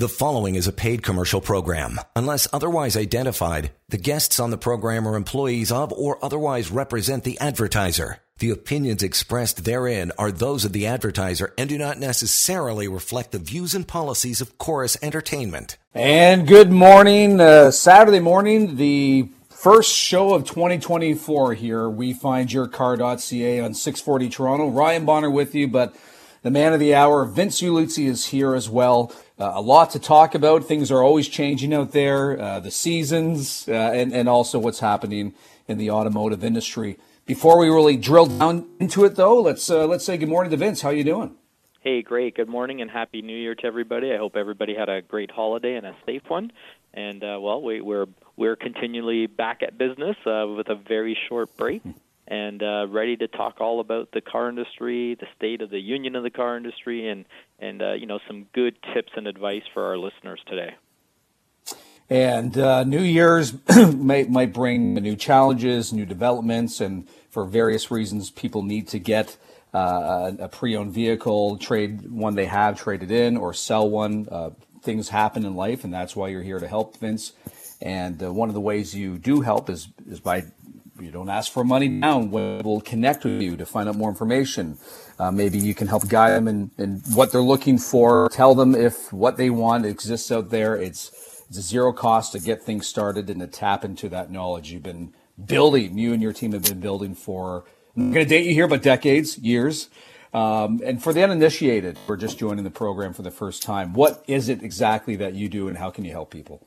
The following is a paid commercial program. Unless otherwise identified, the guests on the program are employees of or otherwise represent the advertiser. The opinions expressed therein are those of the advertiser and do not necessarily reflect the views and policies of Corus Entertainment. And good morning, uh, Saturday morning, the first show of 2024 here. We find your car.ca on 640 Toronto. Ryan Bonner with you, but the man of the hour, Vince Ieluzzi, is here as well. Uh, a lot to talk about. Things are always changing out there, uh, the seasons, uh, and, and also what's happening in the automotive industry. Before we really drill down into it, though, let's uh, let's say good morning to Vince. How are you doing? Hey, great. Good morning and happy New Year to everybody. I hope everybody had a great holiday and a safe one. And uh, well, we, we're we're continually back at business uh, with a very short break and uh, ready to talk all about the car industry, the state of the union of the car industry, and and uh, you know some good tips and advice for our listeners today. And uh, New Year's might might bring new challenges, new developments, and for various reasons, people need to get uh, a pre-owned vehicle, trade one they have, traded in, or sell one. Uh, things happen in life, and that's why you're here to help, Vince. And uh, one of the ways you do help is is by you don't ask for money down. We'll connect with you to find out more information. Uh, maybe you can help guide them in, in what they're looking for. Tell them if what they want exists out there. It's it's a zero cost to get things started and to tap into that knowledge you've been building. You and your team have been building for. I'm going to date you here, but decades, years. Um, and for the uninitiated, we're just joining the program for the first time. What is it exactly that you do, and how can you help people?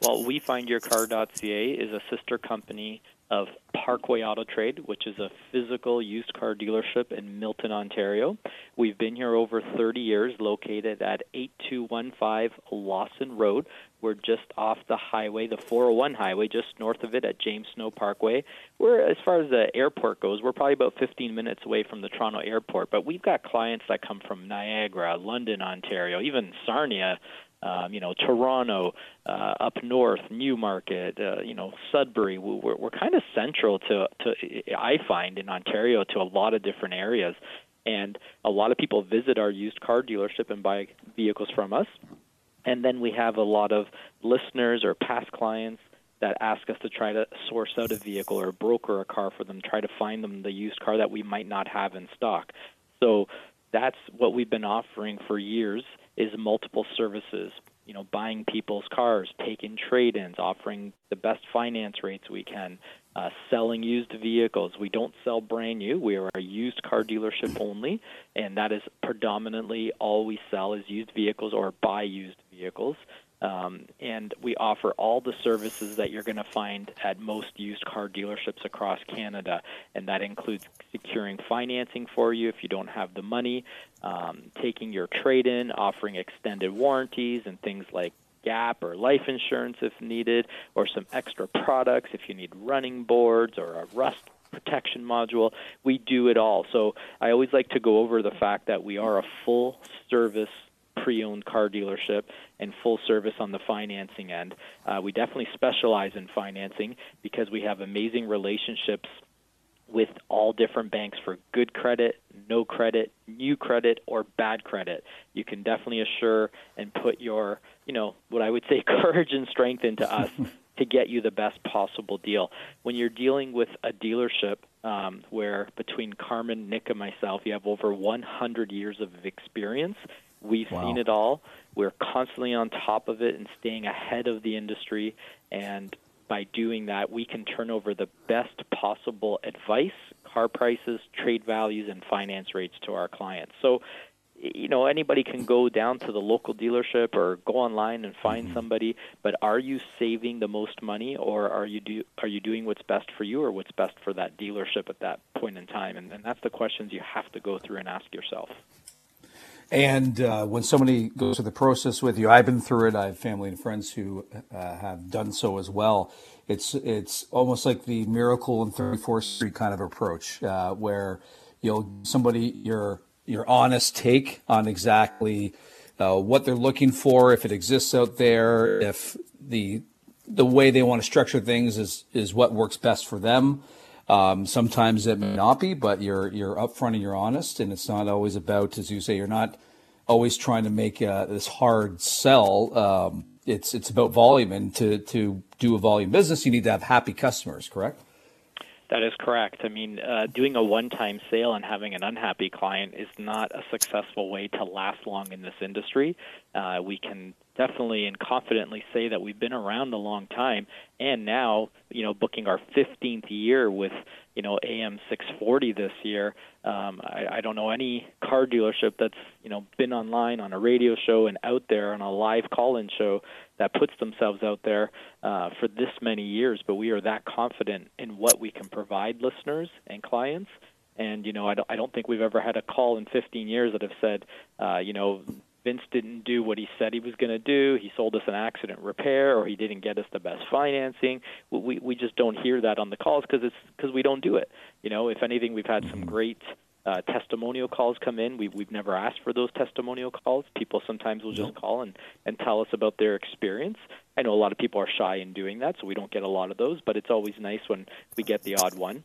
Well, WeFindYourCar.ca is a sister company of Parkway Auto Trade, which is a physical used car dealership in Milton, Ontario. We've been here over 30 years, located at 8215 Lawson Road. We're just off the highway, the 401 highway, just north of it at James Snow Parkway. We're, as far as the airport goes, we're probably about 15 minutes away from the Toronto airport, but we've got clients that come from Niagara, London, Ontario, even Sarnia, um, you know, Toronto, uh, up north, Newmarket, uh, you know, Sudbury. We're, we're kind of central to, to, I find, in Ontario to a lot of different areas. And a lot of people visit our used car dealership and buy vehicles from us. And then we have a lot of listeners or past clients that ask us to try to source out a vehicle or broker a car for them, try to find them the used car that we might not have in stock. So that's what we've been offering for years is multiple services. You know, buying people's cars, taking trade-ins, offering the best finance rates we can, uh, selling used vehicles. We don't sell brand new. We are a used car dealership only, and that is predominantly all we sell is used vehicles or buy used vehicles. Um, and we offer all the services that you're going to find at most used car dealerships across Canada, and that includes securing financing for you if you don't have the money, um, taking your trade in, offering extended warranties, and things like gap or life insurance if needed, or some extra products if you need running boards or a rust protection module. We do it all. So I always like to go over the fact that we are a full service pre-owned car dealership and full service on the financing end. Uh, we definitely specialize in financing because we have amazing relationships with all different banks for good credit, no credit, new credit, or bad credit. You can definitely assure and put your, you know, what I would say courage and strength into us to get you the best possible deal. When you're dealing with a dealership um, where between Carmen, Nick, and myself, you have over 100 years of experience, We've wow. seen it all. We're constantly on top of it and staying ahead of the industry. And by doing that, we can turn over the best possible advice, car prices, trade values, and finance rates to our clients. So, you know, anybody can go down to the local dealership or go online and find mm-hmm. somebody. But are you saving the most money, or are you do are you doing what's best for you, or what's best for that dealership at that point in time? And, and that's the questions you have to go through and ask yourself. And uh, when somebody goes through the process with you, I've been through it. I have family and friends who uh, have done so as well. It's it's almost like the miracle on 34th Street kind of approach, uh, where you'll somebody your your honest take on exactly uh, what they're looking for, if it exists out there, if the the way they want to structure things is is what works best for them. Um, sometimes it may not be, but you're you're upfront and you're honest, and it's not always about, as you say, you're not always trying to make uh, this hard sell. Um, it's it's about volume, and to to do a volume business, you need to have happy customers. Correct? That is correct. I mean, uh, doing a one-time sale and having an unhappy client is not a successful way to last long in this industry. Uh, we can definitely and confidently say that we've been around a long time, and now, you know, booking our 15th year with you know AM 640 this year. Um, I, I don't know any car dealership that's you know been online on a radio show and out there on a live call-in show that puts themselves out there uh, for this many years. But we are that confident in what we can provide listeners and clients. And you know, I don't, I don't think we've ever had a call in 15 years that have said, uh, you know, Vince didn't do what he said he was going to do. He sold us an accident repair, or he didn't get us the best financing. We we just don't hear that on the calls because it's because we don't do it. You know, if anything, we've had some great uh, testimonial calls come in. We we've never asked for those testimonial calls. People sometimes will just call and and tell us about their experience. I know a lot of people are shy in doing that, so we don't get a lot of those. But it's always nice when we get the odd one.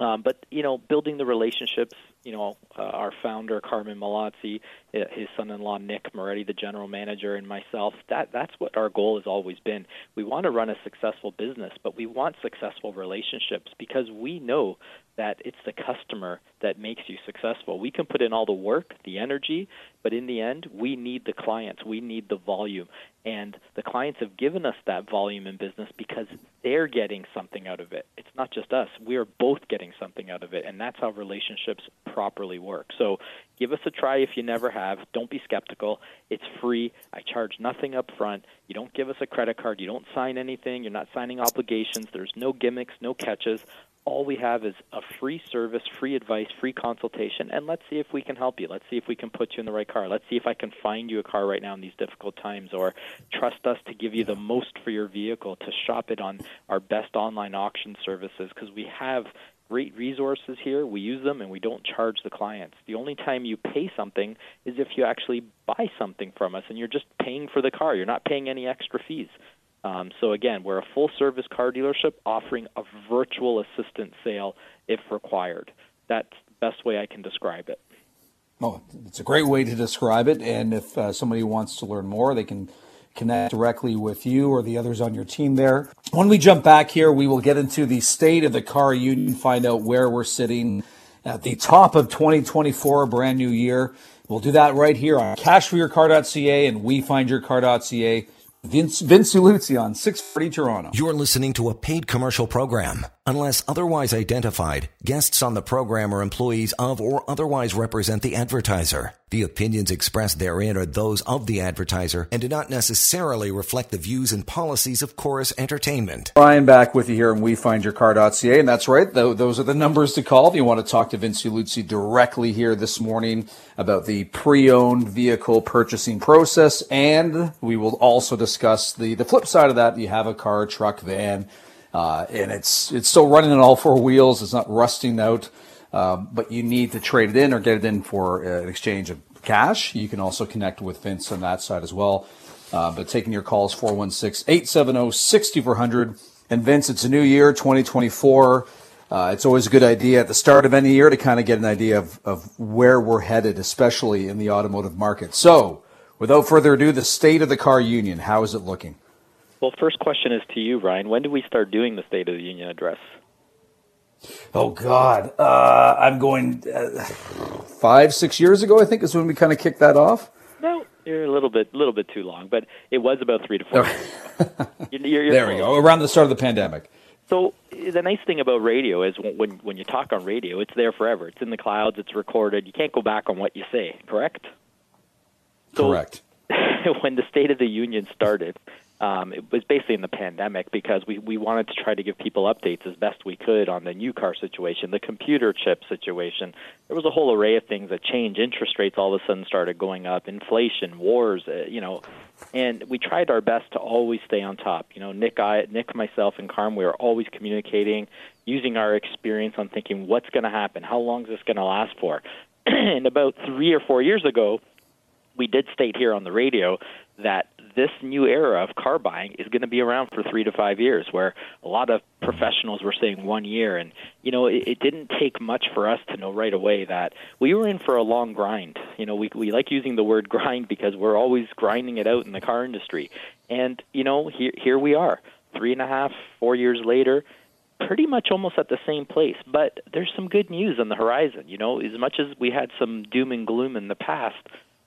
Um, but you know, building the relationships. You know, uh, our founder Carmen Malazzi, his son-in-law Nick Moretti, the general manager, and myself. That that's what our goal has always been. We want to run a successful business, but we want successful relationships because we know that it's the customer that makes you successful. We can put in all the work, the energy, but in the end, we need the clients. We need the volume. And the clients have given us that volume in business because they're getting something out of it. It's not just us. We are both getting something out of it. And that's how relationships properly work. So give us a try if you never have. Don't be skeptical. It's free. I charge nothing up front. You don't give us a credit card. You don't sign anything. You're not signing obligations. There's no gimmicks, no catches all we have is a free service, free advice, free consultation, and let's see if we can help you. Let's see if we can put you in the right car. Let's see if I can find you a car right now in these difficult times, or trust us to give you the most for your vehicle, to shop it on our best online auction services, because we have great resources here. We use them and we don't charge the clients. The only time you pay something is if you actually buy something from us and you're just paying for the car. You're not paying any extra fees. Um, so again, we're a full service car dealership offering a virtual assistant sale if required. That's the best way I can describe it. Oh, it's a great way to describe it. And if uh, somebody wants to learn more, they can connect directly with you or the others on your team there. When we jump back here, we will get into the state of the car union, find out where we're sitting at the top of 2024, a brand new year. We'll do that right here on cashforyourcar.ca and wefindyourcar.ca. Vince, Vince Ieluzzi on 640 Toronto. You're listening to a paid commercial program. Unless otherwise identified, guests on the program are employees of or otherwise represent the advertiser. The opinions expressed therein are those of the advertiser and do not necessarily reflect the views and policies of Corus Entertainment. Brian back with you here on WeFindYourCar.ca, and that's right. Those are the numbers to call if you want to talk to Vince Ieluzzi directly here this morning about the pre-owned vehicle purchasing process, and we will also discuss the the flip side of that. You have a car, truck, van, uh, and it's it's still running on all four wheels. It's not rusting out. Um, but you need to trade it in or get it in for uh, an exchange of cash. You can also connect with Vince on that side as well. Uh, but taking your calls 416 870 6400. And Vince, it's a new year, 2024. Uh, it's always a good idea at the start of any year to kind of get an idea of, of where we're headed, especially in the automotive market. So, without further ado, the state of the car union, how is it looking? Well, first question is to you, Ryan. When did we start doing the State of the Union address? Oh God, uh, I'm going uh, five, six years ago. I think is when we kind of kicked that off. No, you're a little bit, little bit too long, but it was about three to four. you're, you're there close. we go. Around the start of the pandemic. So the nice thing about radio is when when you talk on radio, it's there forever. It's in the clouds. It's recorded. You can't go back on what you say. Correct. So correct. when the State of the Union started, um, it was basically in the pandemic because we, we wanted to try to give people updates as best we could on the new car situation, the computer chip situation. There was a whole array of things that changed. Interest rates all of a sudden started going up, inflation, wars, uh, you know, and we tried our best to always stay on top. You know, Nick, I, Nick, myself, and Carm, we were always communicating, using our experience on thinking what's going to happen, how long is this going to last for. and about three or four years ago, we did state here on the radio that this new era of car buying is going to be around for three to five years, where a lot of professionals were saying one year. And, you know, it, it didn't take much for us to know right away that we were in for a long grind. You know, we, we like using the word grind because we're always grinding it out in the car industry. And, you know, here, here we are, three and a half, four years later pretty much almost at the same place. But there's some good news on the horizon. You know, as much as we had some doom and gloom in the past,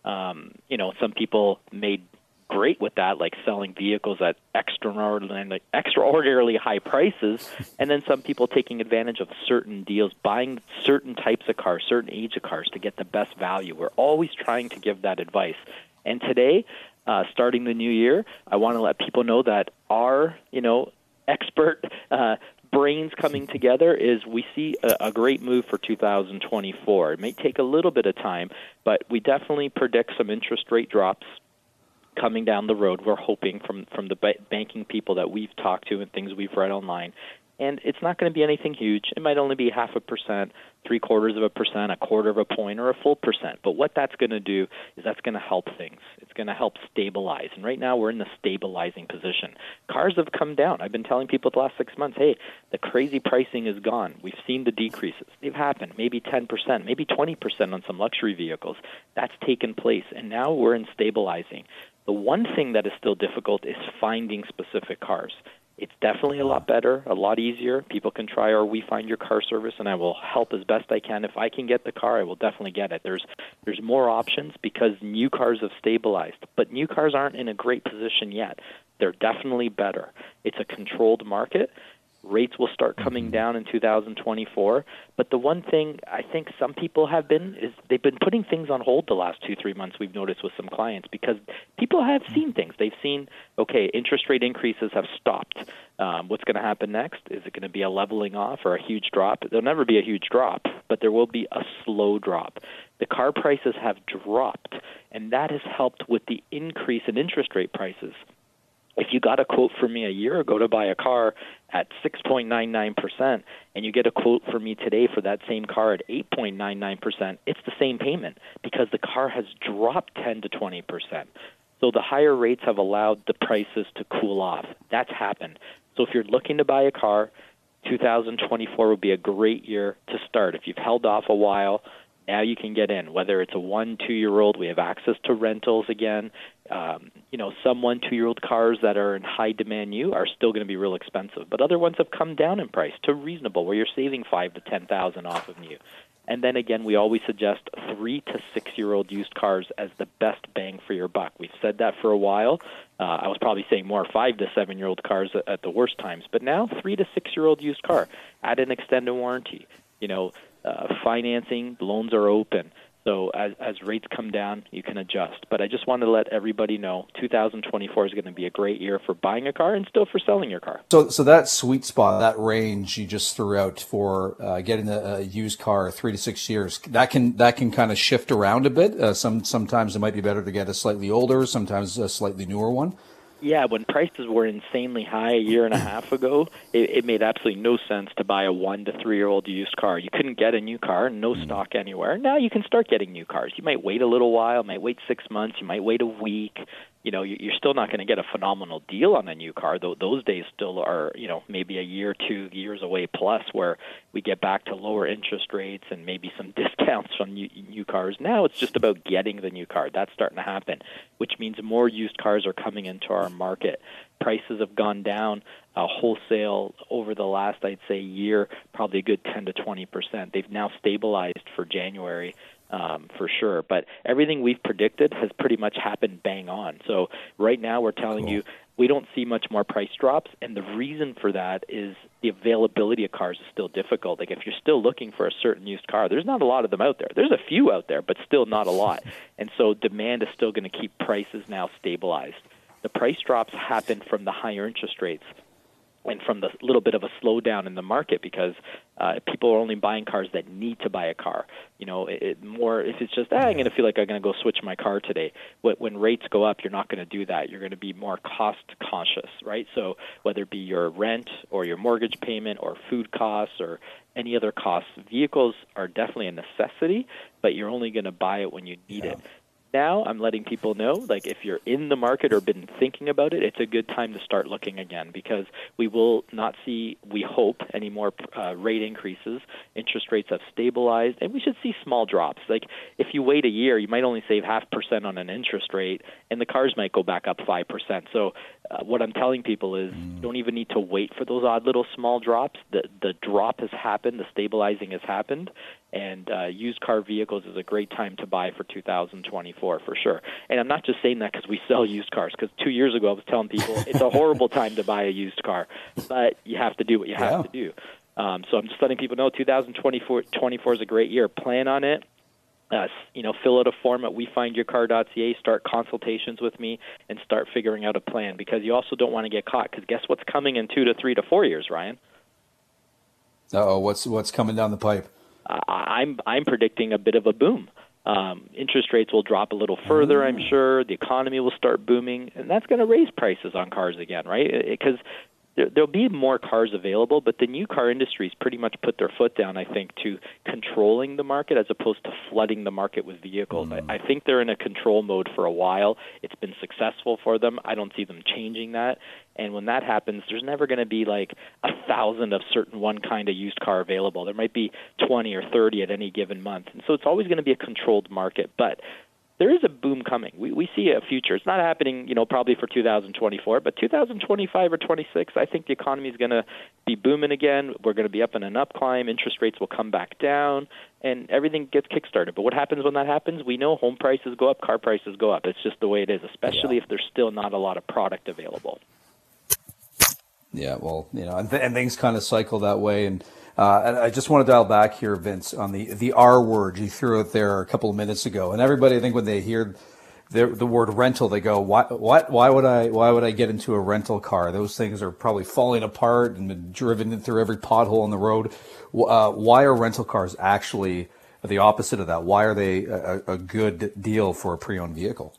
um, you know, some people made great with that, like selling vehicles at extraordinarily, extraordinarily high prices, and then some people taking advantage of certain deals, buying certain types of cars, certain age of cars to get the best value. We're always trying to give that advice. And today, uh, starting the new year, I want to let people know that our, you know, expert uh, brains coming together is we see a, a great move for 2024. It may take a little bit of time, but we definitely predict some interest rate drops coming down the road. We're hoping from from the banking people that we've talked to and things we've read online and it's not going to be anything huge. It might only be half a percent, three quarters of a percent, a quarter of a point, or a full percent. But what that's going to do is that's going to help things. It's going to help stabilize. And right now we're in the stabilizing position. Cars have come down. I've been telling people the last six months, hey, the crazy pricing is gone. We've seen the decreases. They've happened, maybe 10%, maybe 20% on some luxury vehicles. That's taken place. And now we're in stabilizing. The one thing that is still difficult is finding specific cars. It's definitely a lot better, a lot easier. People can try our We Find Your Car service, and I will help as best I can. If I can get the car, I will definitely get it. There's there's more options because new cars have stabilized, but new cars aren't in a great position yet. They're definitely better. It's a controlled market, Rates will start coming mm-hmm. down in 2024. But the one thing I think some people have been is they've been putting things on hold the last two, three months. We've noticed with some clients because people have mm-hmm. seen things. They've seen, okay, interest rate increases have stopped. Um, what's going to happen next? Is it going to be a leveling off or a huge drop? There'll never be a huge drop, but there will be a slow drop. The car prices have dropped, and that has helped with the increase in interest rate prices if you got a quote from me a year ago to buy a car at 6.99% and you get a quote from me today for that same car at 8.99%, it's the same payment because the car has dropped 10 to 20%. So the higher rates have allowed the prices to cool off. That's happened. So if you're looking to buy a car, 2024 would be a great year to start. If you've held off a while, now you can get in. Whether it's a one, two year old, we have access to rentals again. Um, you know, some one, two year old cars that are in high demand new are still going to be real expensive, but other ones have come down in price to reasonable, where you're saving five to ten thousand off of new. And then again, we always suggest three to six year old used cars as the best bang for your buck. We've said that for a while. Uh, I was probably saying more five to seven year old cars at, at the worst times, but now three to six year old used car at an extended warranty. You know, uh, financing, loans are open. So as, as rates come down, you can adjust. But I just wanted to let everybody know 2024 is going to be a great year for buying a car and still for selling your car. So, so that sweet spot, that range you just threw out for uh, getting a, a, used car, three to six years, that can that can kind of shift around a bit. Uh, some sometimes it might be better to get a slightly older, sometimes a slightly newer one. Yeah, when prices were insanely high a year and a half ago, it, it made absolutely no sense to buy a one to three year old used car. You couldn't get a new car, no mm-hmm. stock anywhere. Now you can start getting new cars. You might wait a little while, might wait six months, you might wait a week, you know you're still not going to get a phenomenal deal on a new car though those days still are you know maybe a year two years away plus where we get back to lower interest rates and maybe some discounts on new, new cars. Now it's just about getting the new car. That's starting to happen which means more used cars are coming into our market. Prices have gone down uh, wholesale over the last I'd say year probably a good 10 to 20 percent. They've now stabilized for January um, for sure. But everything we've predicted has pretty much happened bang on. So right now we're telling cool. you we don't see much more price drops, and the reason for that is the availability of cars is still difficult. Like if you're still looking for a certain used car, there's not a lot of them out there. There's a few out there, but still not a lot. And so demand is still going to keep prices now stabilized. The price drops happen from the higher interest rates and from the little bit of a slowdown in the market because uh, people are only buying cars that need to buy a car. You know, it, it more if it's just ah, I'm going to feel like I'm going to go switch my car today. When rates go up, you're not going to do that. You're going to be more cost conscious, right? So whether it be your rent or your mortgage payment or food costs or any other costs, vehicles are definitely a necessity, but you're only going to buy it when you need yeah. it. Now I'm letting people know, like if you're in the market or been thinking about it, it's a good time to start looking again because we will not see, we hope, any more uh, rate increases. Interest rates have stabilized, and we should see small drops. Like if you wait a year, you might only save half percent on an interest rate, and the cars might go back up five percent. So uh, what I'm telling people is, mm. you don't even need to wait for those odd little small drops. The the drop has happened, the stabilizing has happened, and uh, used car vehicles is a great time to buy for 2024 for sure. And I'm not just saying that because we sell used cars. Because two years ago I was telling people it's a horrible time to buy a used car, but you have to do what you have to do. Um, so I'm just letting people know 2024 24 is a great year. Plan on it. Uh, you know, fill out a form at wefindyourcar.ca, start consultations with me, and start figuring out a plan because you also don't want to get caught. Because guess what's coming in two to three to four years, Ryan? Uh oh, what's what's coming down the pipe? I'm I'm predicting a bit of a boom. Um, interest rates will drop a little further, I'm mm. sure. The economy will start booming, and that's going to raise prices on cars again, right? Because there, there'll be more cars available, but the new car industry's pretty much put their foot down, I think, to controlling the market as opposed to flooding the market with vehicles. Mm. I, I think they're in a control mode for a while. It's been successful for them. I don't see them changing that. And when that happens, there's never going to be like a thousand of certain one kind of used car available. There might be 20 or 30 at any given month. And so it's always going to be a controlled market. But there is a boom coming. We we see a future. It's not happening, you know, probably for 2024, but 2025 or 26, I think the economy is going to be booming again. We're going to be up in an up climb. Interest rates will come back down, and everything gets kickstarted. But what happens when that happens? We know home prices go up, car prices go up. It's just the way it is, especially yeah. if there's still not a lot of product available. Yeah, well, you know, and, th- and things kind of cycle that way, and uh, and I just want to dial back here, Vince, on the the R word you threw out there a couple of minutes ago. And everybody, I think, when they hear the, the word rental, they go, "Why? What? Why would I? Why would I get into a rental car? Those things are probably falling apart and driven through every pothole on the road. Uh, why are rental cars actually the opposite of that? Why are they a, a good deal for a pre-owned vehicle?"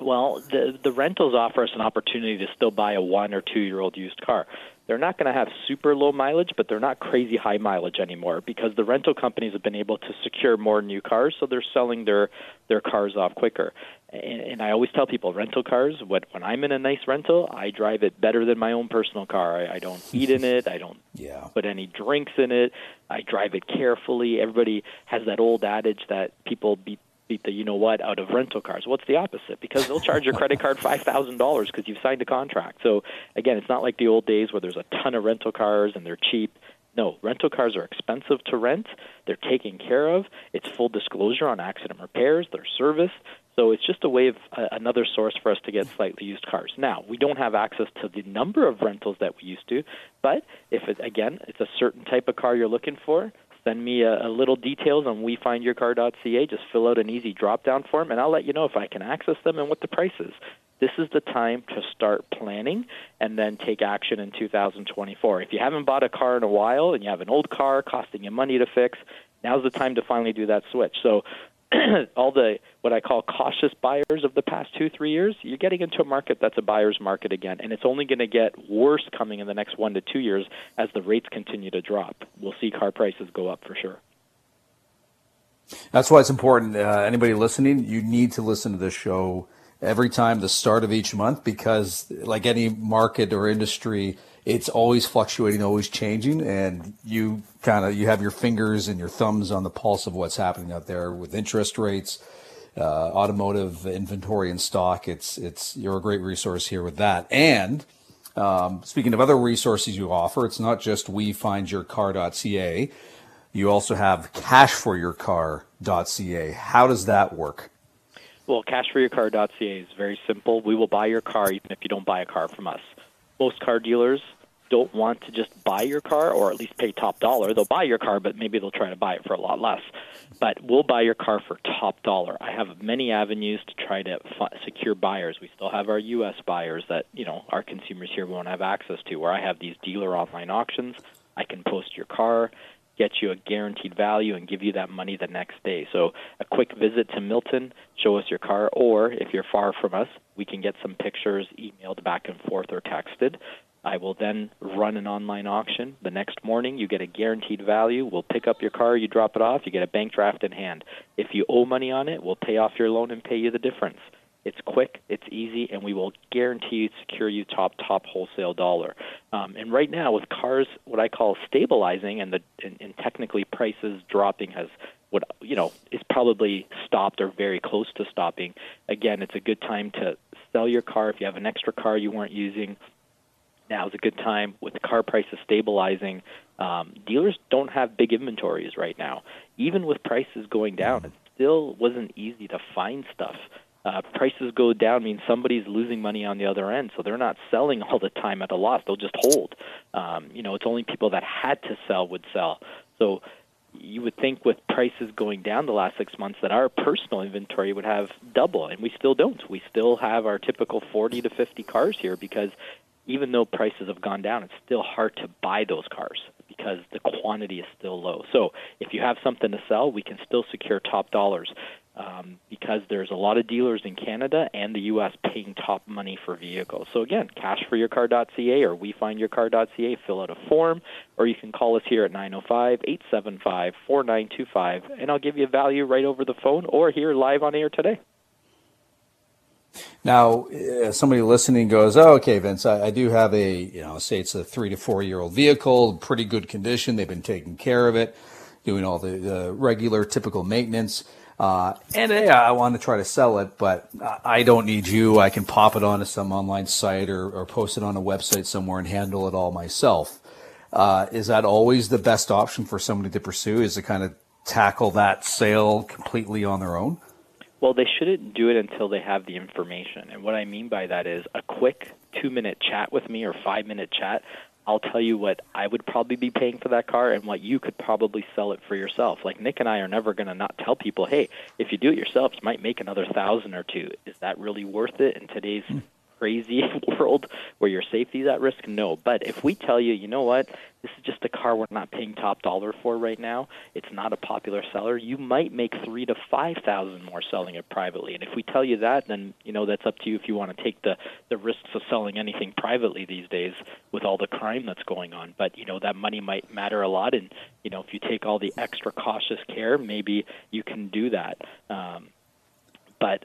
Well, the the rentals offer us an opportunity to still buy a one or two year old used car. They're not going to have super low mileage, but they're not crazy high mileage anymore because the rental companies have been able to secure more new cars, so they're selling their their cars off quicker. And, and I always tell people, rental cars. When when I'm in a nice rental, I drive it better than my own personal car. I, I don't eat in it. I don't yeah. put any drinks in it. I drive it carefully. Everybody has that old adage that people beat beat the you know what out of rental cars. What's the opposite? Because they'll charge your credit card five thousand dollars because you've signed a contract. So again, it's not like the old days where there's a ton of rental cars and they're cheap. No, rental cars are expensive to rent. They're taken care of. It's full disclosure on accident repairs. They're serviced. So it's just a way of uh, another source for us to get slightly used cars. Now we don't have access to the number of rentals that we used to, but if it, again it's a certain type of car you're looking for, send me a, a little details on wefindyourcar.ca. Just fill out an easy drop down form, and I'll let you know if I can access them and what the price is. This is the time to start planning and then take action in 2024. If you haven't bought a car in a while and you have an old car costing you money to fix, now's the time to finally do that switch. So all the what I call cautious buyers of the past two three years, you're getting into a market that's a buyer's market again, and it's only going to get worse coming in the next one to two years as the rates continue to drop. We'll see car prices go up for sure. That's why it's important. Uh, anybody listening, you need to listen to this show every time the start of each month because, like any market or industry, it's always fluctuating, always changing, and you kind of you have your fingers and your thumbs on the pulse of what's happening out there with interest rates, uh, automotive inventory and stock. It's it's you're a great resource here with that. And um, speaking of other resources you offer, it's not just wefindyourcar.ca. You also have cashforyourcar.ca. How does that work? Well, cashforyourcar.ca is very simple. We will buy your car even if you don't buy a car from us. Most car dealers don't want to just buy your car or at least pay top dollar. They'll buy your car, but maybe they'll try to buy it for a lot less. But we'll buy your car for top dollar. I have many avenues to try to secure buyers. We still have our U.S. buyers that you know our consumers here won't have access to. Where I have these dealer online auctions, I can post your car, get you a guaranteed value, and give you that money the next day. So a quick visit to Milton, show us your car, or if you're far from us, we can get some pictures emailed back and forth or texted I will then run an online auction. The next morning, you get a guaranteed value. We'll pick up your car, you drop it off, you get a bank draft in hand. If you owe money on it, we'll pay off your loan and pay you the difference. It's quick, it's easy, and we will guarantee you secure you top top wholesale dollar. Um, and right now, with cars, what I call stabilizing, and the and, and technically prices dropping has what you know is probably stopped or very close to stopping. Again, it's a good time to sell your car if you have an extra car you weren't using now is a good time with car prices stabilizing. Um, dealers don't have big inventories right now. Even with prices going down, it still wasn't easy to find stuff. Uh, prices go down means somebody's losing money on the other end, so they're not selling all the time at a loss. They'll just hold. Um, you know, it's only people that had to sell would sell. So you would think with prices going down the last six months that our personal inventory would have double, and we still don't. We still have our typical 40 to 50 cars here because even though prices have gone down, it's still hard to buy those cars because the quantity is still low. So if you have something to sell, we can still secure top dollars um, because there's a lot of dealers in Canada and the U.S. paying top money for vehicles. So again, cashforyourcar.ca or wefindyourcar.ca, fill out a form, or you can call us here at 905-875-4925, and I'll give you a value right over the phone or here live on air today. Now, somebody listening goes, "Oh, okay, Vince, I, I, do have a, you know, say it's a three to four year old vehicle, pretty good condition. They've been taking care of it, doing all the, the regular, typical maintenance." Uh, and I want to try to sell it, but I don't need you. I can pop it onto some online site or, or post it on a website somewhere and handle it all myself. Uh, is that always the best option for somebody to pursue? Is to kind of tackle that sale completely on their own? Well, they shouldn't do it until they have the information. And what I mean by that is a quick two minute chat with me or five minute chat. I'll tell you what I would probably be paying for that car and what you could probably sell it for yourself. Like Nick and I are never going to not tell people, hey, if you do it yourself, you might make another thousand or two. Is that really worth it in today's hmm crazy world where your safety is at risk? No. But if we tell you, you know what, this is just a car we're not paying top dollar for right now. It's not a popular seller. You might make three to five thousand more selling it privately. And if we tell you that, then you know that's up to you if you want to take the the risks of selling anything privately these days with all the crime that's going on. But you know that money might matter a lot, and you know if you take all the extra cautious care, maybe you can do that. Um, but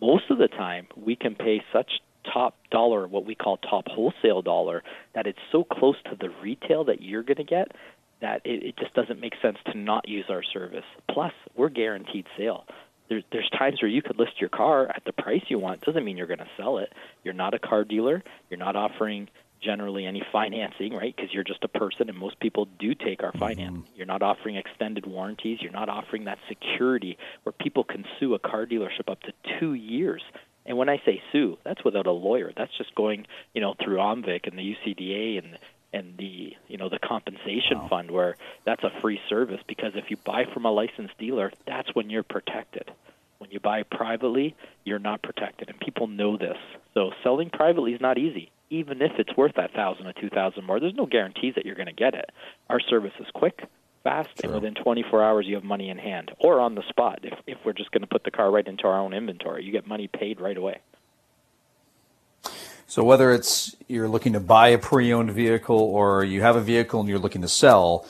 most of the time, we can pay such top dollar, what we call top wholesale dollar, that it's so close to the retail that you're going to get that it, it just doesn't make sense to not use our service. Plus, we're guaranteed sale. There's, there's times where you could list your car at the price you want. Doesn't mean you're going to sell it. You're not a car dealer. You're not offering generally any financing, right? Because you're just a person, and most people do take our finance. Mm-hmm. You're not offering extended warranties. You're not offering that security where people can sue a car dealership up to two years and when I say sue, that's without a lawyer. That's just going, you know, through OMVIC and the UCDA and and the you know the compensation wow. fund where that's a free service because if you buy from a licensed dealer, that's when you're protected. When you buy privately, you're not protected, and people know this. So selling privately is not easy. Even if it's worth that thousand or two thousand more, there's no guarantees that you're going to get it. Our service is quick, fast, True. and within 24 hours you have money in hand, or on the spot. If if we're just going to put the car right into our own inventory, you get money paid right away. So whether it's you're looking to buy a pre-owned vehicle or you have a vehicle and you're looking to sell,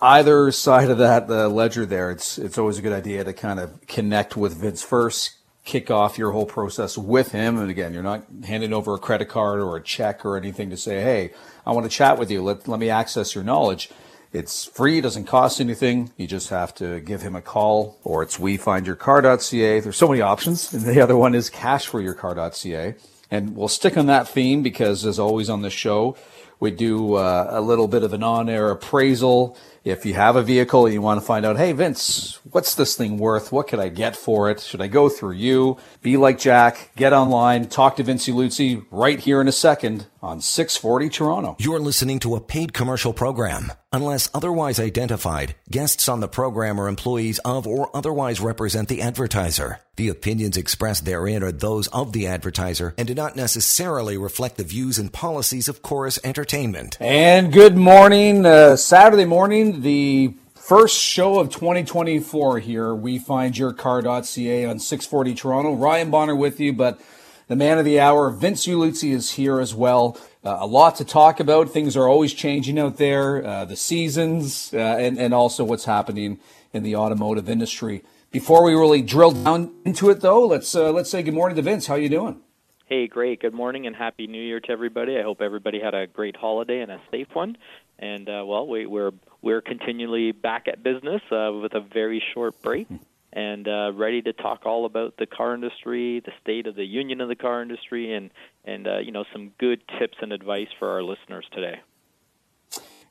either side of that the ledger there, it's it's always a good idea to kind of connect with Vince first, kick off your whole process with him. And again, you're not handing over a credit card or a check or anything to say, hey, I want to chat with you. Let let me access your knowledge it's free, doesn't cost anything. You just have to give him a call, or it's wefindyourcar.ca. There's so many options. And the other one is cashforyourcar.ca. And we'll stick on that theme because, as always on the show, we do uh, a little bit of an on air appraisal if you have a vehicle and you want to find out, hey, Vince, what's this thing worth? What could I get for it? Should I go through you? Be like Jack, get online, talk to Vince Ieluzzi right here in a second on 640 Toronto. You're listening to a paid commercial program. Unless otherwise identified, guests on the program are employees of or otherwise represent the advertiser. The opinions expressed therein are those of the advertiser and do not necessarily reflect the views and policies of Corus Entertainment. And good morning, uh, Saturday morning the first show of 2024 here. We find your car.ca on 640 Toronto. Ryan Bonner with you, but the man of the hour, Vince Ieluzzi, is here as well. Uh, a lot to talk about. Things are always changing out there, uh, the seasons, uh, and, and also what's happening in the automotive industry. Before we really drill down into it, though, let's uh, let's say good morning to Vince. How are you doing? Hey, great. Good morning and happy New Year to everybody. I hope everybody had a great holiday and a safe one. And uh, well, we, we're we're continually back at business uh, with a very short break and uh, ready to talk all about the car industry, the state of the union of the car industry, and and uh, you know some good tips and advice for our listeners today.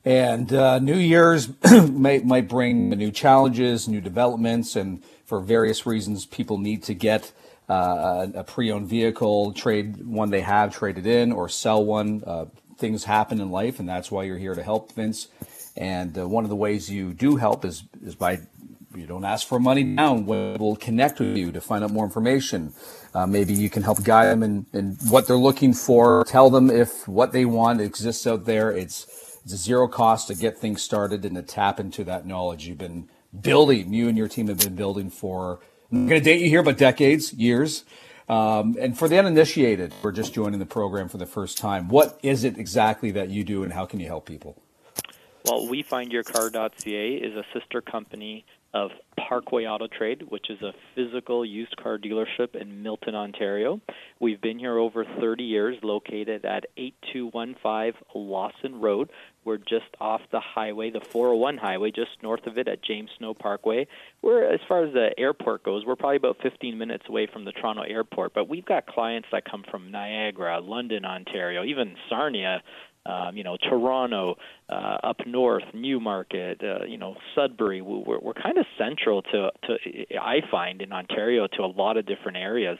And uh, New Year's might, might bring new challenges, new developments, and for various reasons, people need to get uh, a pre-owned vehicle, trade one they have traded in, or sell one. Uh, things happen in life, and that's why you're here to help, Vince. And uh, one of the ways you do help is is by you don't ask for money down. We'll connect with you to find out more information. Uh, maybe you can help guide them in, in what they're looking for. Tell them if what they want exists out there. It's it's a zero cost to get things started and to tap into that knowledge you've been building. You and your team have been building for. I'm going to date you here, but decades, years. Um, and for the uninitiated, we're just joining the program for the first time. What is it exactly that you do, and how can you help people? Well, WeFindYourCar.ca is a sister company of Parkway Auto Trade, which is a physical used car dealership in Milton, Ontario. We've been here over 30 years, located at 8215 Lawson Road. We're just off the highway, the 401 highway, just north of it at James Snow Parkway. We're, as far as the airport goes, we're probably about 15 minutes away from the Toronto airport, but we've got clients that come from Niagara, London, Ontario, even Sarnia, um, you know, Toronto, uh, up north, Newmarket, uh, you know, Sudbury. We're, we're kind of central to, to, I find, in Ontario to a lot of different areas.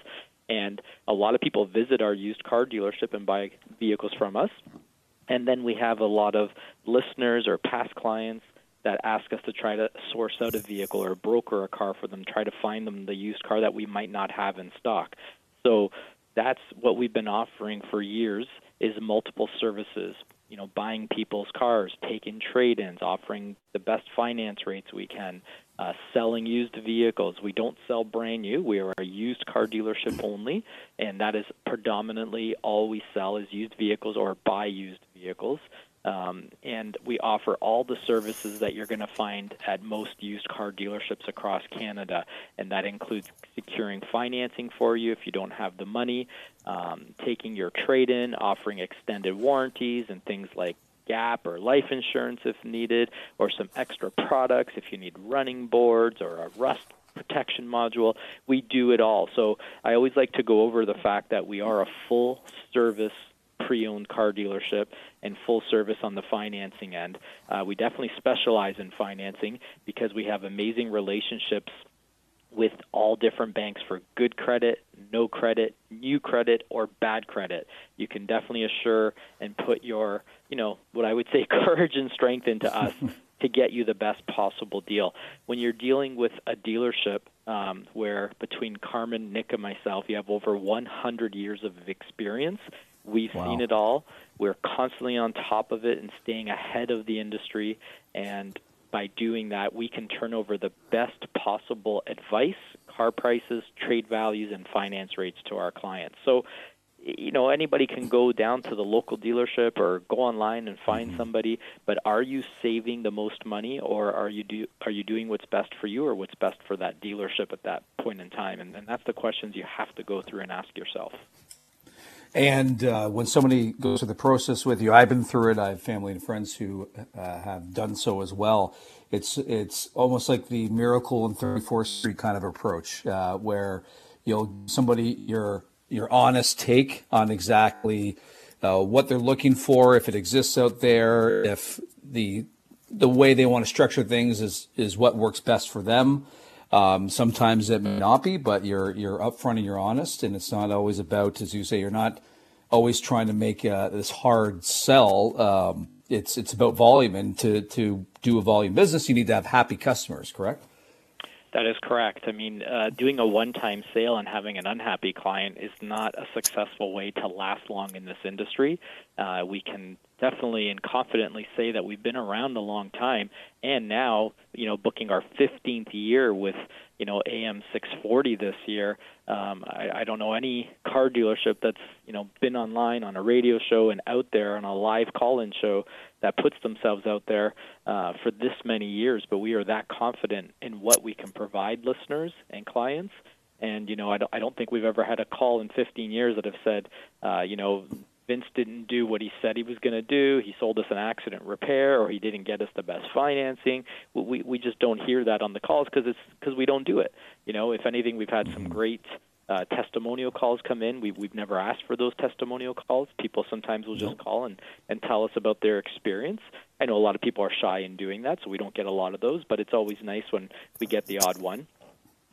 And a lot of people visit our used car dealership and buy vehicles from us. And then we have a lot of listeners or past clients that ask us to try to source out a vehicle or broker a car for them, try to find them the used car that we might not have in stock. So that's what we've been offering for years is multiple services you know buying people's cars taking trade-ins offering the best finance rates we can uh, selling used vehicles. We don't sell brand new. We are a used car dealership only and that is predominantly all we sell is used vehicles or buy used vehicles. Um, and we offer all the services that you're going to find at most used car dealerships across Canada, and that includes securing financing for you if you don't have the money, um, taking your trade in, offering extended warranties, and things like gap or life insurance if needed, or some extra products if you need running boards or a rust protection module. We do it all. So I always like to go over the fact that we are a full service pre-owned car dealership and full service on the financing end. Uh, we definitely specialize in financing because we have amazing relationships with all different banks for good credit, no credit, new credit, or bad credit. You can definitely assure and put your, you know, what I would say courage and strength into us to get you the best possible deal. When you're dealing with a dealership um, where between Carmen, Nick, and myself, you have over 100 years of experience, We've wow. seen it all. We're constantly on top of it and staying ahead of the industry. And by doing that, we can turn over the best possible advice, car prices, trade values, and finance rates to our clients. So, you know, anybody can go down to the local dealership or go online and find mm-hmm. somebody. But are you saving the most money, or are you do are you doing what's best for you, or what's best for that dealership at that point in time? And, and that's the questions you have to go through and ask yourself. And uh, when somebody goes through the process with you, I've been through it. I have family and friends who uh, have done so as well. It's it's almost like the miracle in 34th Street kind of approach, uh, where you know somebody your your honest take on exactly uh, what they're looking for, if it exists out there, if the the way they want to structure things is is what works best for them. Um, sometimes it may not be, but you're you're upfront and you're honest, and it's not always about, as you say, you're not always trying to make uh, this hard sell. Um, it's it's about volume, and to to do a volume business, you need to have happy customers. Correct? That is correct. I mean, uh, doing a one-time sale and having an unhappy client is not a successful way to last long in this industry. Uh, we can definitely and confidently say that we've been around a long time, and now you know booking our 15th year with you know AM 640 this year. Um, I, I don't know any car dealership that's you know been online on a radio show and out there on a live call-in show that puts themselves out there uh, for this many years. But we are that confident in what we can provide listeners and clients. And you know, I don't, I don't think we've ever had a call in 15 years that have said, uh, you know, Vince didn't do what he said he was going to do. He sold us an accident repair, or he didn't get us the best financing. We we just don't hear that on the calls because it's because we don't do it. You know, if anything, we've had some mm-hmm. great uh, testimonial calls come in. We, we've never asked for those testimonial calls. People sometimes will just call and, and tell us about their experience. I know a lot of people are shy in doing that, so we don't get a lot of those, but it's always nice when we get the odd one.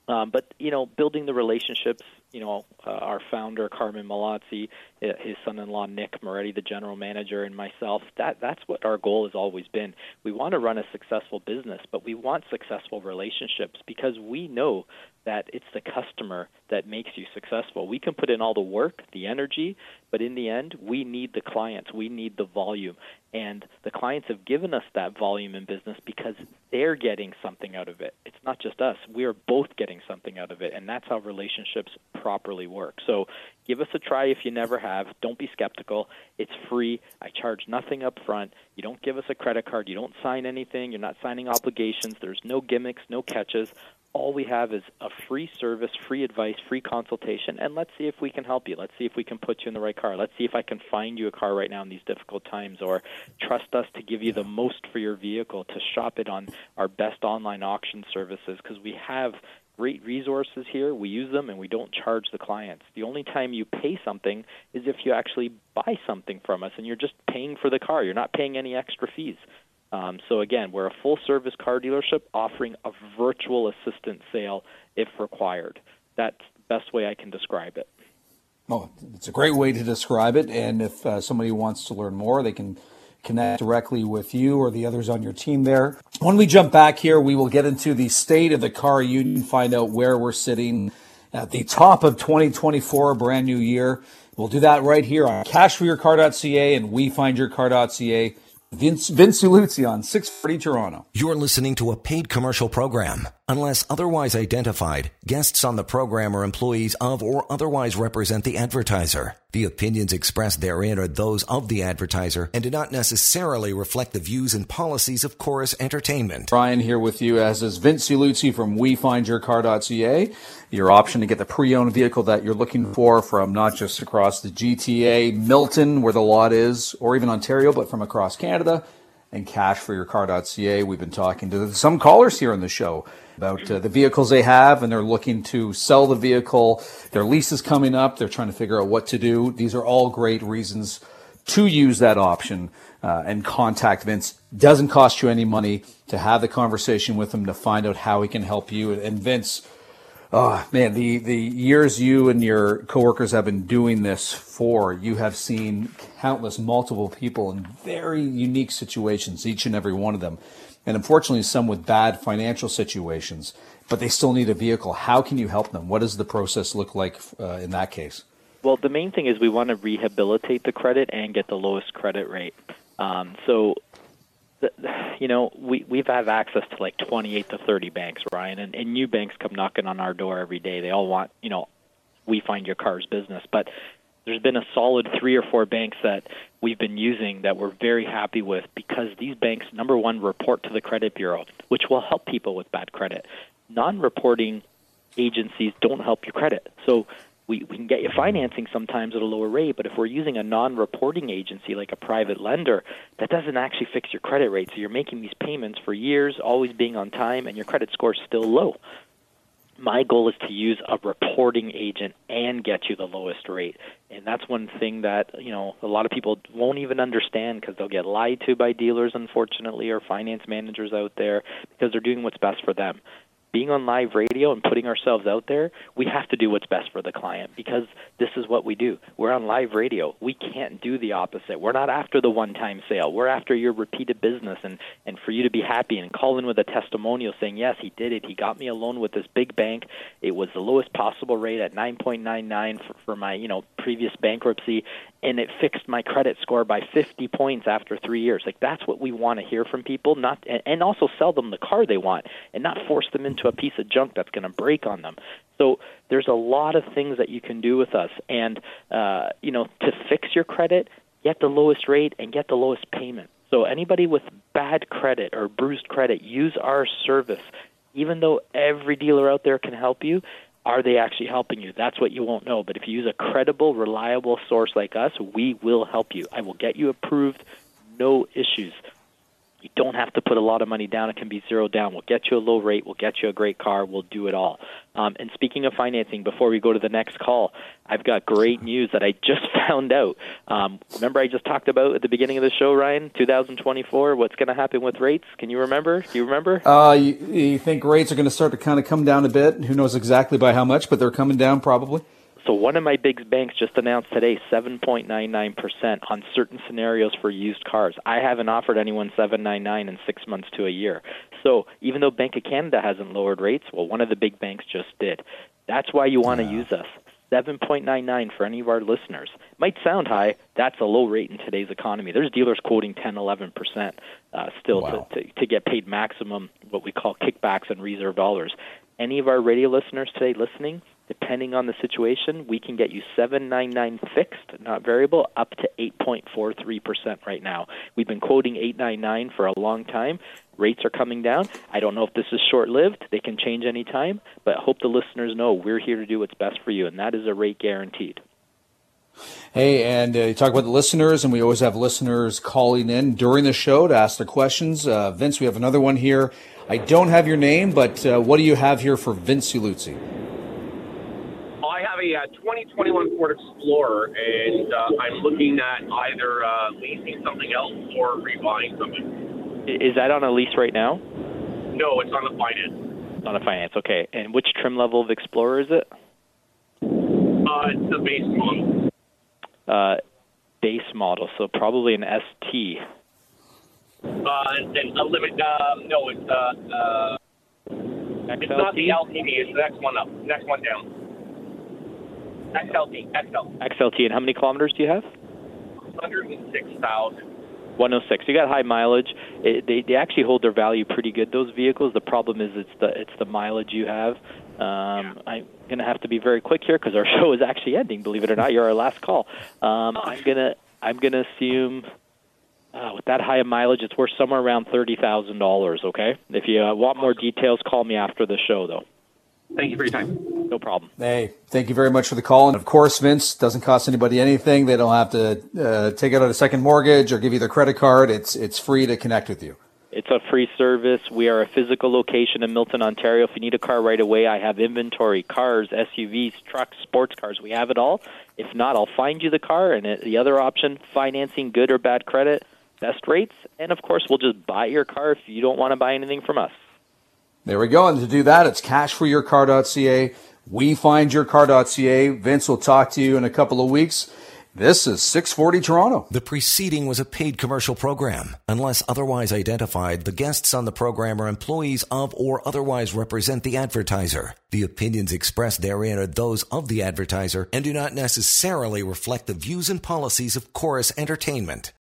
Um, but you know, building the relationships. You know, uh, our founder Carmen Malazzi, his son-in-law Nick Moretti, the general manager, and myself. That that's what our goal has always been. We want to run a successful business, but we want successful relationships because we know that it's the customer that makes you successful. We can put in all the work, the energy, but in the end, we need the clients. We need the volume. And the clients have given us that volume in business because they're getting something out of it. It's not just us. We are both getting something out of it. And that's how relationships properly work. So give us a try if you never have. Don't be skeptical. It's free. I charge nothing up front. You don't give us a credit card. You don't sign anything. You're not signing obligations. There's no gimmicks, no catches all we have is a free service, free advice, free consultation, and let's see if we can help you. Let's see if we can put you in the right car. Let's see if I can find you a car right now in these difficult times, or trust us to give you the most for your vehicle, to shop it on our best online auction services, because we have great resources here. We use them and we don't charge the clients. The only time you pay something is if you actually buy something from us and you're just paying for the car. You're not paying any extra fees. Um, so again, we're a full-service car dealership offering a virtual assistant sale if required. That's the best way I can describe it. Oh, it's a great way to describe it. And if uh, somebody wants to learn more, they can connect directly with you or the others on your team there. When we jump back here, we will get into the state of the car union, find out where we're sitting at the top of 2024, a brand new year. We'll do that right here on cashforyourcar.ca and wefindyourcar.ca. Vince, Vince Ieluzzi on 640 Toronto. You're listening to a paid commercial program. Unless otherwise identified, guests on the program are employees of or otherwise represent the advertiser. The opinions expressed therein are those of the advertiser and do not necessarily reflect the views and policies of Corus Entertainment. Brian here with you, as is Vince Ieluzzi from WeFindYourCar.ca. Your option to get the pre-owned vehicle that you're looking for from not just across the GTA, Milton, where the lot is, or even Ontario, but from across Canada and cashforyourcar.ca. We've been talking to some callers here on the show about uh, the vehicles they have and they're looking to sell the vehicle. Their lease is coming up. They're trying to figure out what to do. These are all great reasons to use that option uh, and contact Vince. Doesn't cost you any money to have the conversation with him to find out how he can help you. And Vince, oh man, the, the years you and your coworkers have been doing this for, you have seen countless multiple people in very unique situations, each and every one of them and unfortunately some with bad financial situations, but they still need a vehicle. How can you help them? What does the process look like uh, in that case? Well, the main thing is we want to rehabilitate the credit and get the lowest credit rate. Um, so, you know, we we've have access to like 28 to 30 banks, Ryan, and, and new banks come knocking on our door every day. They all want, you know, we find your car's business, but there's been a solid three or four banks that we've been using that we're very happy with because these banks, number one, report to the credit bureau, which will help people with bad credit. Non reporting agencies don't help your credit. So we, we can get you financing sometimes at a lower rate, but if we're using a non reporting agency like a private lender, that doesn't actually fix your credit rate. So you're making these payments for years, always being on time, and your credit score is still low. My goal is to use a reporting agent and get you the lowest rate. And that's one thing that you know a lot of people won't even understand because they'll get lied to by dealers unfortunately or finance managers out there because they're doing what's best for them being on live radio and putting ourselves out there, we have to do what's best for the client because this is what we do. We're on live radio. We can't do the opposite. We're not after the one time sale. We're after your repeated business and, and for you to be happy and call in with a testimonial saying, Yes, he did it. He got me a loan with this big bank. It was the lowest possible rate at nine point nine nine for, for my, you know, previous bankruptcy and it fixed my credit score by 50 points after 3 years. Like that's what we want to hear from people, not and also sell them the car they want and not force them into a piece of junk that's going to break on them. So there's a lot of things that you can do with us and uh you know to fix your credit, get the lowest rate and get the lowest payment. So anybody with bad credit or bruised credit, use our service. Even though every dealer out there can help you, are they actually helping you? That's what you won't know. But if you use a credible, reliable source like us, we will help you. I will get you approved, no issues. You don't have to put a lot of money down. It can be zero down. We'll get you a low rate. We'll get you a great car. We'll do it all. Um, and speaking of financing, before we go to the next call, I've got great news that I just found out. Um, remember, I just talked about at the beginning of the show, Ryan, 2024, what's going to happen with rates? Can you remember? Do you remember? Uh, you, you think rates are going to start to kind of come down a bit? Who knows exactly by how much, but they're coming down probably. So one of my big banks just announced today 7.99% on certain scenarios for used cars. I haven't offered anyone 7.99 in 6 months to a year. So even though Bank of Canada hasn't lowered rates, well one of the big banks just did. That's why you want to yeah. use us. 7.99 for any of our listeners. Might sound high. That's a low rate in today's economy. There's dealers quoting 10, 11% uh, still wow. to, to, to get paid maximum, what we call kickbacks and reserve dollars. Any of our radio listeners today listening, depending on the situation, we can get you 799 fixed, not variable, up to 8.43% right now. We've been quoting 899 for a long time. Rates are coming down. I don't know if this is short-lived. They can change any time, but hope the listeners know we're here to do what's best for you, and that is a rate guaranteed. Hey, and uh, you talk about the listeners, and we always have listeners calling in during the show to ask their questions. Uh, Vince, we have another one here. I don't have your name, but uh, what do you have here for Vince Ieluzzi? A uh, 2021 Ford Explorer, and uh, I'm looking at either uh, leasing something else or rebuying something. Is that on a lease right now? No, it's on a finance. On a finance, okay. And which trim level of Explorer is it? Uh, it's the base model. Uh, base model, so probably an ST. Uh, and a limit. Uh, no, it's uh, uh, it's not the LTD. It's the next one up, next one down. XLT. XL. XLT. And how many kilometers do you have? 106,000. 106. You got high mileage. It, they they actually hold their value pretty good. Those vehicles. The problem is it's the it's the mileage you have. Um. I'm gonna have to be very quick here because our show is actually ending. Believe it or not, you're our last call. Um, I'm gonna I'm gonna assume. Uh, with that high of mileage, it's worth somewhere around thirty thousand dollars. Okay. If you uh, want more details, call me after the show, though. Thank you for your time. No problem. Hey, thank you very much for the call. And of course, Vince doesn't cost anybody anything. They don't have to uh, take out a second mortgage or give you their credit card. It's it's free to connect with you. It's a free service. We are a physical location in Milton, Ontario. If you need a car right away, I have inventory, cars, SUVs, trucks, sports cars. We have it all. If not, I'll find you the car. And the other option, financing, good or bad credit, best rates. And of course, we'll just buy your car if you don't want to buy anything from us. There we go. And to do that, it's cashforyourcar.ca. We find your car.ca. Vince will talk to you in a couple of weeks. This is 640 Toronto. The preceding was a paid commercial program. Unless otherwise identified, the guests on the program are employees of or otherwise represent the advertiser. The opinions expressed therein are those of the advertiser and do not necessarily reflect the views and policies of Corus Entertainment.